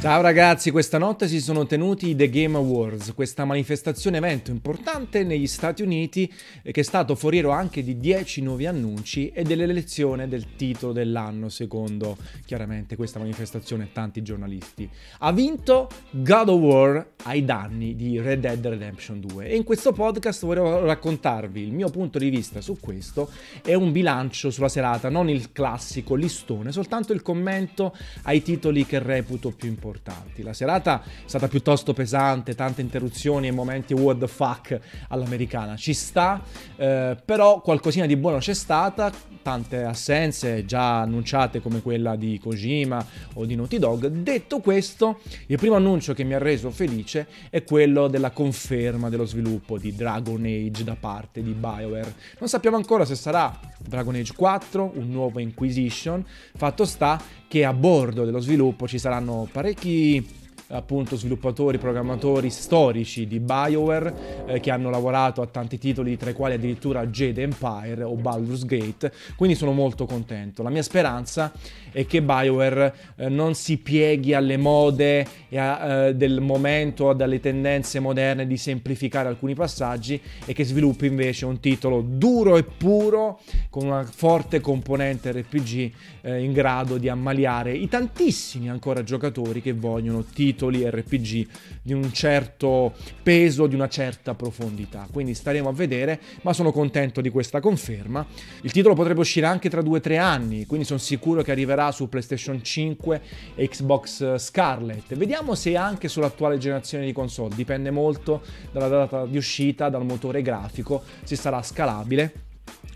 Ciao ragazzi, questa notte si sono tenuti i The Game Awards, questa manifestazione evento importante negli Stati Uniti eh, che è stato foriero anche di 10 nuovi annunci e dell'elezione del titolo dell'anno secondo chiaramente questa manifestazione e tanti giornalisti. Ha vinto God of War ai danni di Red Dead Redemption 2 e in questo podcast vorrei raccontarvi il mio punto di vista su questo e un bilancio sulla serata, non il classico listone, soltanto il commento ai titoli che reputo più importanti importanti. La serata è stata piuttosto pesante, tante interruzioni e momenti what the fuck all'americana. Ci sta, eh, però qualcosina di buono c'è stata, tante assenze già annunciate come quella di Kojima o di Naughty Dog. Detto questo, il primo annuncio che mi ha reso felice è quello della conferma dello sviluppo di Dragon Age da parte di BioWare. Non sappiamo ancora se sarà Dragon Age 4, un nuovo Inquisition, fatto sta che a bordo dello sviluppo ci saranno parecchi appunto sviluppatori, programmatori storici di BioWare eh, che hanno lavorato a tanti titoli tra i quali addirittura Jade Empire o Baldur's Gate, quindi sono molto contento. La mia speranza è che BioWare eh, non si pieghi alle mode a, eh, del momento, dalle tendenze moderne di semplificare alcuni passaggi e che sviluppi invece un titolo duro e puro con una forte componente RPG eh, in grado di ammaliare i tantissimi ancora giocatori che vogliono titoli titoli RPG di un certo peso, di una certa profondità. Quindi staremo a vedere, ma sono contento di questa conferma. Il titolo potrebbe uscire anche tra due o tre anni, quindi sono sicuro che arriverà su PlayStation 5 e Xbox Scarlet. Vediamo se anche sull'attuale generazione di console, dipende molto dalla data di uscita, dal motore grafico, se sarà scalabile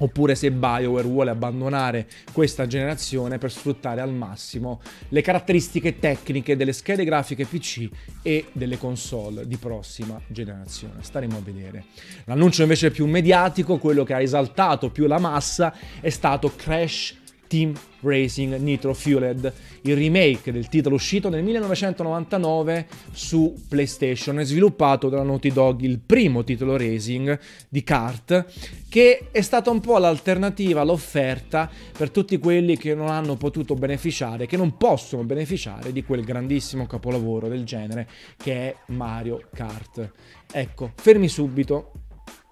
oppure se BioWare vuole abbandonare questa generazione per sfruttare al massimo le caratteristiche tecniche delle schede grafiche PC e delle console di prossima generazione. Staremo a vedere. L'annuncio invece più mediatico, quello che ha esaltato più la massa, è stato Crash Team Racing Nitro Fueled, il remake del titolo uscito nel 1999 su PlayStation e sviluppato dalla Naughty Dog, il primo titolo racing di kart, che è stata un po' l'alternativa, l'offerta per tutti quelli che non hanno potuto beneficiare, che non possono beneficiare di quel grandissimo capolavoro del genere che è Mario Kart. Ecco, fermi subito,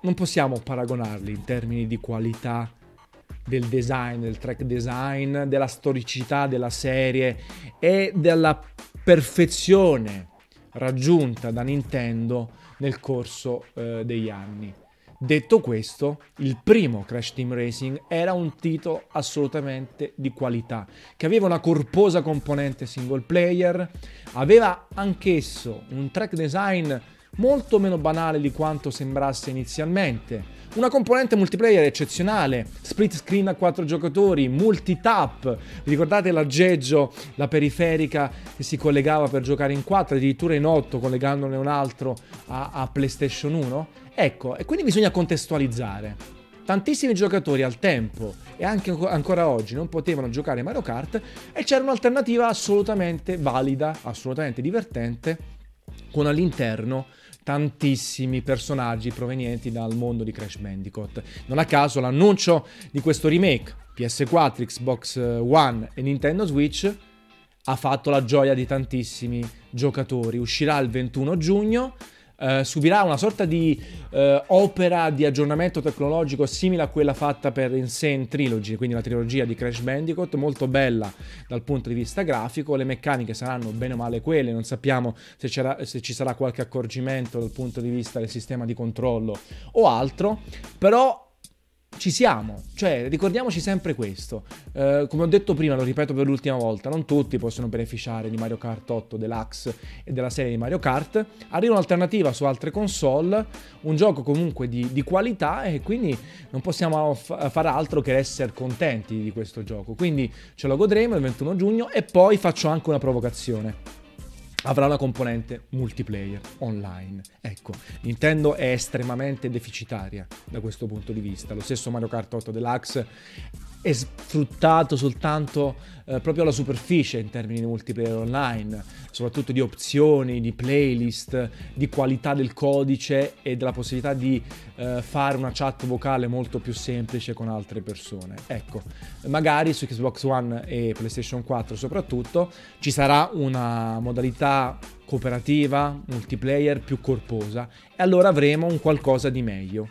non possiamo paragonarli in termini di qualità del design, del track design, della storicità della serie e della perfezione raggiunta da Nintendo nel corso eh, degli anni. Detto questo, il primo Crash Team Racing era un titolo assolutamente di qualità, che aveva una corposa componente single player, aveva anch'esso un track design molto meno banale di quanto sembrasse inizialmente, una componente multiplayer eccezionale, split screen a 4 giocatori, multitap. Vi ricordate l'aggeggio, la periferica che si collegava per giocare in 4, addirittura in 8 collegandone un altro a, a PlayStation 1? Ecco, e quindi bisogna contestualizzare. Tantissimi giocatori al tempo e anche ancora oggi non potevano giocare Mario Kart e c'era un'alternativa assolutamente valida, assolutamente divertente, con all'interno tantissimi personaggi provenienti dal mondo di Crash Bandicoot. Non a caso l'annuncio di questo remake PS4, Xbox One e Nintendo Switch ha fatto la gioia di tantissimi giocatori. Uscirà il 21 giugno eh, subirà una sorta di eh, opera di aggiornamento tecnologico simile a quella fatta per Insane Trilogy, quindi la trilogia di Crash Bandicoot, molto bella dal punto di vista grafico, le meccaniche saranno bene o male quelle, non sappiamo se, se ci sarà qualche accorgimento dal punto di vista del sistema di controllo o altro, però ci siamo, cioè ricordiamoci sempre questo. Eh, come ho detto prima, lo ripeto per l'ultima volta, non tutti possono beneficiare di Mario Kart 8 Deluxe e della serie di Mario Kart. Arriva un'alternativa su altre console, un gioco comunque di, di qualità e quindi non possiamo f- fare altro che essere contenti di questo gioco. Quindi ce lo godremo il 21 giugno e poi faccio anche una provocazione avrà una componente multiplayer online. Ecco, Nintendo è estremamente deficitaria da questo punto di vista. Lo stesso Mario Kart 8 Deluxe è sfruttato soltanto eh, proprio alla superficie in termini di multiplayer online, soprattutto di opzioni, di playlist, di qualità del codice e della possibilità di eh, fare una chat vocale molto più semplice con altre persone. Ecco, magari su Xbox One e PlayStation 4 soprattutto ci sarà una modalità cooperativa, multiplayer più corposa e allora avremo un qualcosa di meglio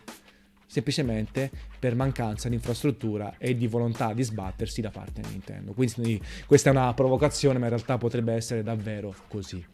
semplicemente per mancanza di infrastruttura e di volontà di sbattersi da parte di Nintendo. Quindi questa è una provocazione, ma in realtà potrebbe essere davvero così.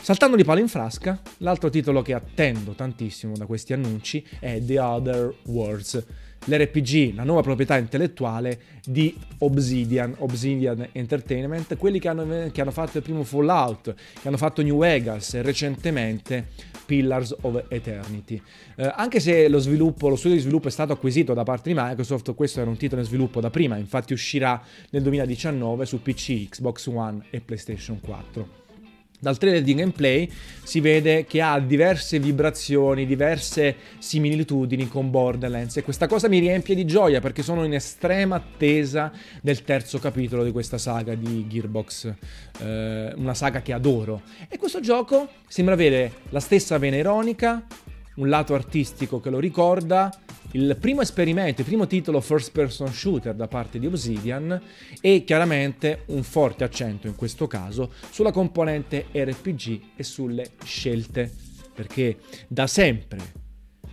Saltando di palo in frasca, l'altro titolo che attendo tantissimo da questi annunci è The Other Worlds, l'RPG, la nuova proprietà intellettuale di Obsidian, Obsidian Entertainment, quelli che hanno, che hanno fatto il primo Fallout, che hanno fatto New Vegas e recentemente Pillars of Eternity. Eh, anche se lo sviluppo, lo studio di sviluppo è stato acquisito da parte di Microsoft, questo era un titolo in sviluppo da prima, infatti uscirà nel 2019 su PC, Xbox One e PlayStation 4. Dal trailer di gameplay si vede che ha diverse vibrazioni, diverse similitudini con Borderlands e questa cosa mi riempie di gioia perché sono in estrema attesa del terzo capitolo di questa saga di Gearbox, eh, una saga che adoro. E questo gioco sembra avere la stessa vena ironica, un lato artistico che lo ricorda, il primo esperimento, il primo titolo first person shooter da parte di Obsidian e chiaramente un forte accento in questo caso sulla componente RPG e sulle scelte, perché da sempre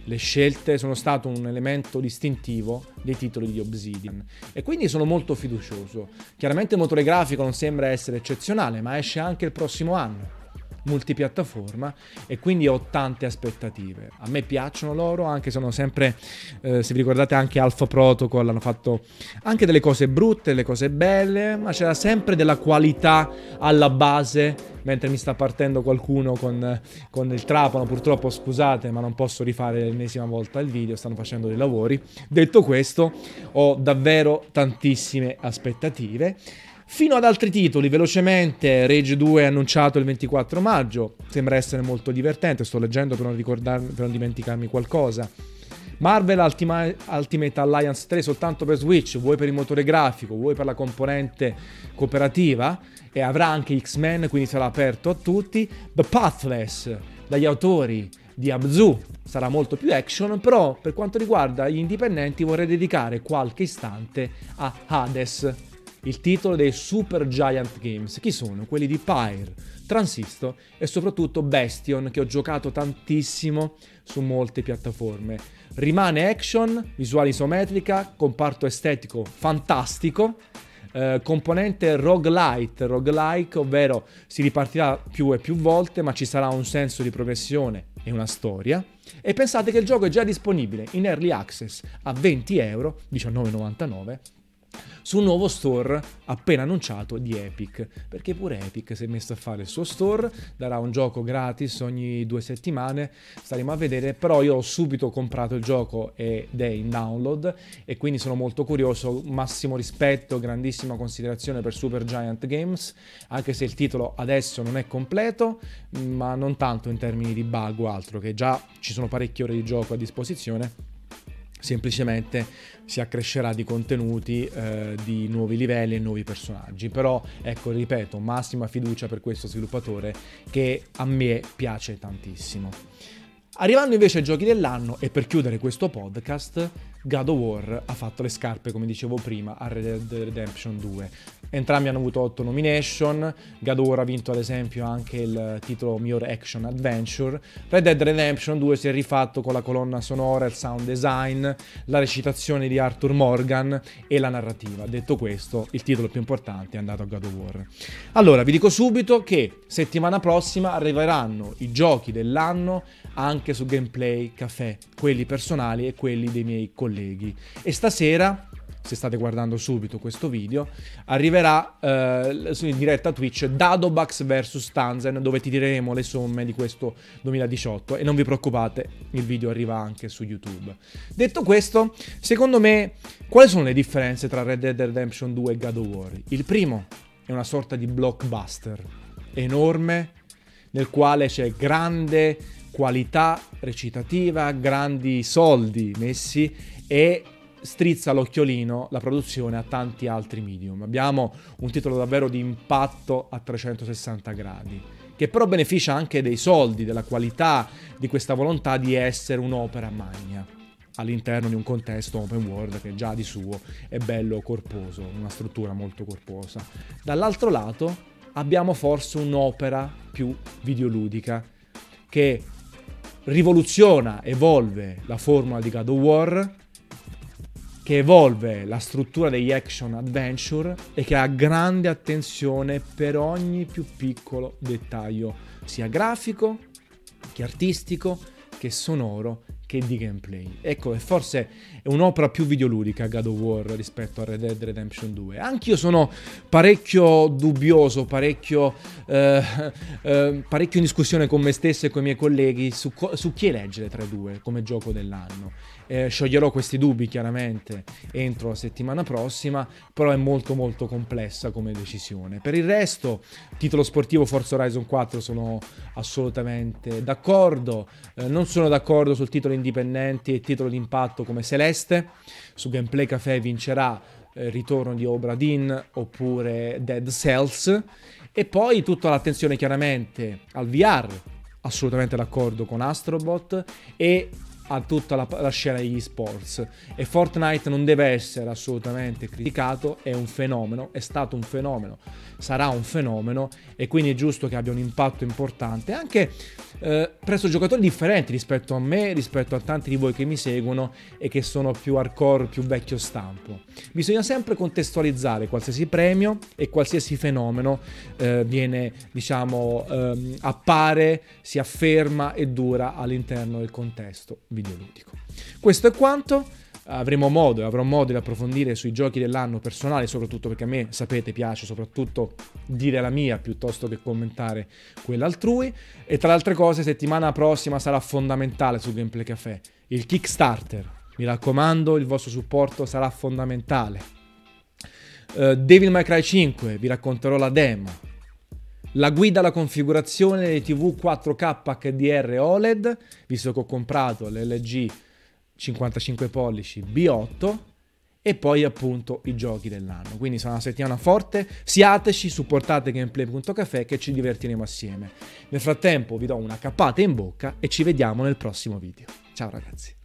le scelte sono stato un elemento distintivo dei titoli di Obsidian e quindi sono molto fiducioso. Chiaramente il motore grafico non sembra essere eccezionale, ma esce anche il prossimo anno multipiattaforma e quindi ho tante aspettative. A me piacciono loro, anche sono sempre, eh, se vi ricordate anche Alpha Protocol, hanno fatto anche delle cose brutte, delle cose belle, ma c'era sempre della qualità alla base. Mentre mi sta partendo qualcuno con, con il trapano, purtroppo scusate, ma non posso rifare l'ennesima volta il video, stanno facendo dei lavori. Detto questo, ho davvero tantissime aspettative. Fino ad altri titoli, velocemente, Rage 2 è annunciato il 24 maggio, sembra essere molto divertente, sto leggendo per non, per non dimenticarmi qualcosa. Marvel Ultima- Ultimate Alliance 3 soltanto per Switch, vuoi per il motore grafico, vuoi per la componente cooperativa, e avrà anche X-Men, quindi sarà aperto a tutti. The Pathless, dagli autori di Abzu, sarà molto più action, però per quanto riguarda gli indipendenti vorrei dedicare qualche istante a Hades il titolo dei Super Giant Games. Chi sono? Quelli di Pyre, Transistor e soprattutto Bastion che ho giocato tantissimo su molte piattaforme. Rimane action, visuale isometrica, comparto estetico fantastico. Eh, componente roguelite, roguelike, ovvero si ripartirà più e più volte, ma ci sarà un senso di progressione e una storia. E pensate che il gioco è già disponibile in early access a 20 euro, 19,99 su un nuovo store appena annunciato di Epic, perché pure Epic si è messo a fare il suo store, darà un gioco gratis ogni due settimane, staremo a vedere, però io ho subito comprato il gioco ed è in download e quindi sono molto curioso, massimo rispetto, grandissima considerazione per Super Giant Games, anche se il titolo adesso non è completo, ma non tanto in termini di bug o altro, che già ci sono parecchie ore di gioco a disposizione semplicemente si accrescerà di contenuti, eh, di nuovi livelli e nuovi personaggi. Però, ecco, ripeto, massima fiducia per questo sviluppatore che a me piace tantissimo. Arrivando invece ai giochi dell'anno e per chiudere questo podcast, God of War ha fatto le scarpe, come dicevo prima, a Red Dead Redemption 2. Entrambi hanno avuto 8 nomination, God of War ha vinto ad esempio anche il titolo Miglior Action Adventure, Red Dead Redemption 2 si è rifatto con la colonna sonora, il sound design, la recitazione di Arthur Morgan e la narrativa. Detto questo, il titolo più importante è andato a God of War. Allora, vi dico subito che settimana prossima arriveranno i giochi dell'anno anche su Gameplay Café, quelli personali e quelli dei miei colleghi. E stasera se state guardando subito questo video, arriverà eh, in diretta Twitch Dadobax vs Tanzen dove ti diremo le somme di questo 2018 e non vi preoccupate, il video arriva anche su YouTube. Detto questo, secondo me quali sono le differenze tra Red Dead Redemption 2 e God of War? Il primo è una sorta di blockbuster enorme nel quale c'è grande qualità recitativa, grandi soldi messi e strizza l'occhiolino la produzione a tanti altri medium. Abbiamo un titolo davvero di impatto a 360 gradi, che però beneficia anche dei soldi, della qualità, di questa volontà di essere un'opera magna all'interno di un contesto open world che già di suo è bello corposo, una struttura molto corposa. Dall'altro lato abbiamo forse un'opera più videoludica che rivoluziona, evolve la formula di God of War, che evolve la struttura degli action adventure e che ha grande attenzione per ogni più piccolo dettaglio, sia grafico che artistico che sonoro che di gameplay. Ecco, e forse è un'opera più videoludica God of War rispetto a Red Dead Redemption 2. Anch'io sono parecchio dubbioso, parecchio, eh, eh, parecchio in discussione con me stesso e con i miei colleghi su, su chi eleggere tra i due come gioco dell'anno. Eh, scioglierò questi dubbi chiaramente entro la settimana prossima, però è molto molto complessa come decisione. Per il resto, titolo sportivo Forza Horizon 4 sono assolutamente d'accordo, eh, non sono d'accordo sul titolo indipendenti e titolo d'impatto come Celeste, su Gameplay Café vincerà eh, ritorno di Obra Dinn oppure Dead Cells. E poi tutta l'attenzione chiaramente al VR, assolutamente d'accordo con Astrobot e a tutta la, la scena degli sports e Fortnite non deve essere assolutamente criticato, è un fenomeno, è stato un fenomeno, sarà un fenomeno e quindi è giusto che abbia un impatto importante anche eh, presso giocatori differenti rispetto a me, rispetto a tanti di voi che mi seguono e che sono più hardcore, più vecchio stampo. Bisogna sempre contestualizzare qualsiasi premio e qualsiasi fenomeno eh, viene, diciamo, ehm, appare, si afferma e dura all'interno del contesto videoludico. Questo è quanto. Avremo modo e avrò modo di approfondire sui giochi dell'anno personale, soprattutto perché a me, sapete, piace soprattutto dire la mia piuttosto che commentare quella altrui. E tra le altre cose, settimana prossima sarà fondamentale su Gameplay Café il Kickstarter. Mi raccomando, il vostro supporto sarà fondamentale. Uh, Devil May Cry 5, vi racconterò la demo la guida alla configurazione dei TV 4K HDR OLED, visto che ho comprato l'LG 55 pollici B8 e poi appunto i giochi dell'anno. Quindi sarà una settimana forte, siateci, supportate gameplay.caffè che ci divertiremo assieme. Nel frattempo vi do una cappata in bocca e ci vediamo nel prossimo video. Ciao ragazzi.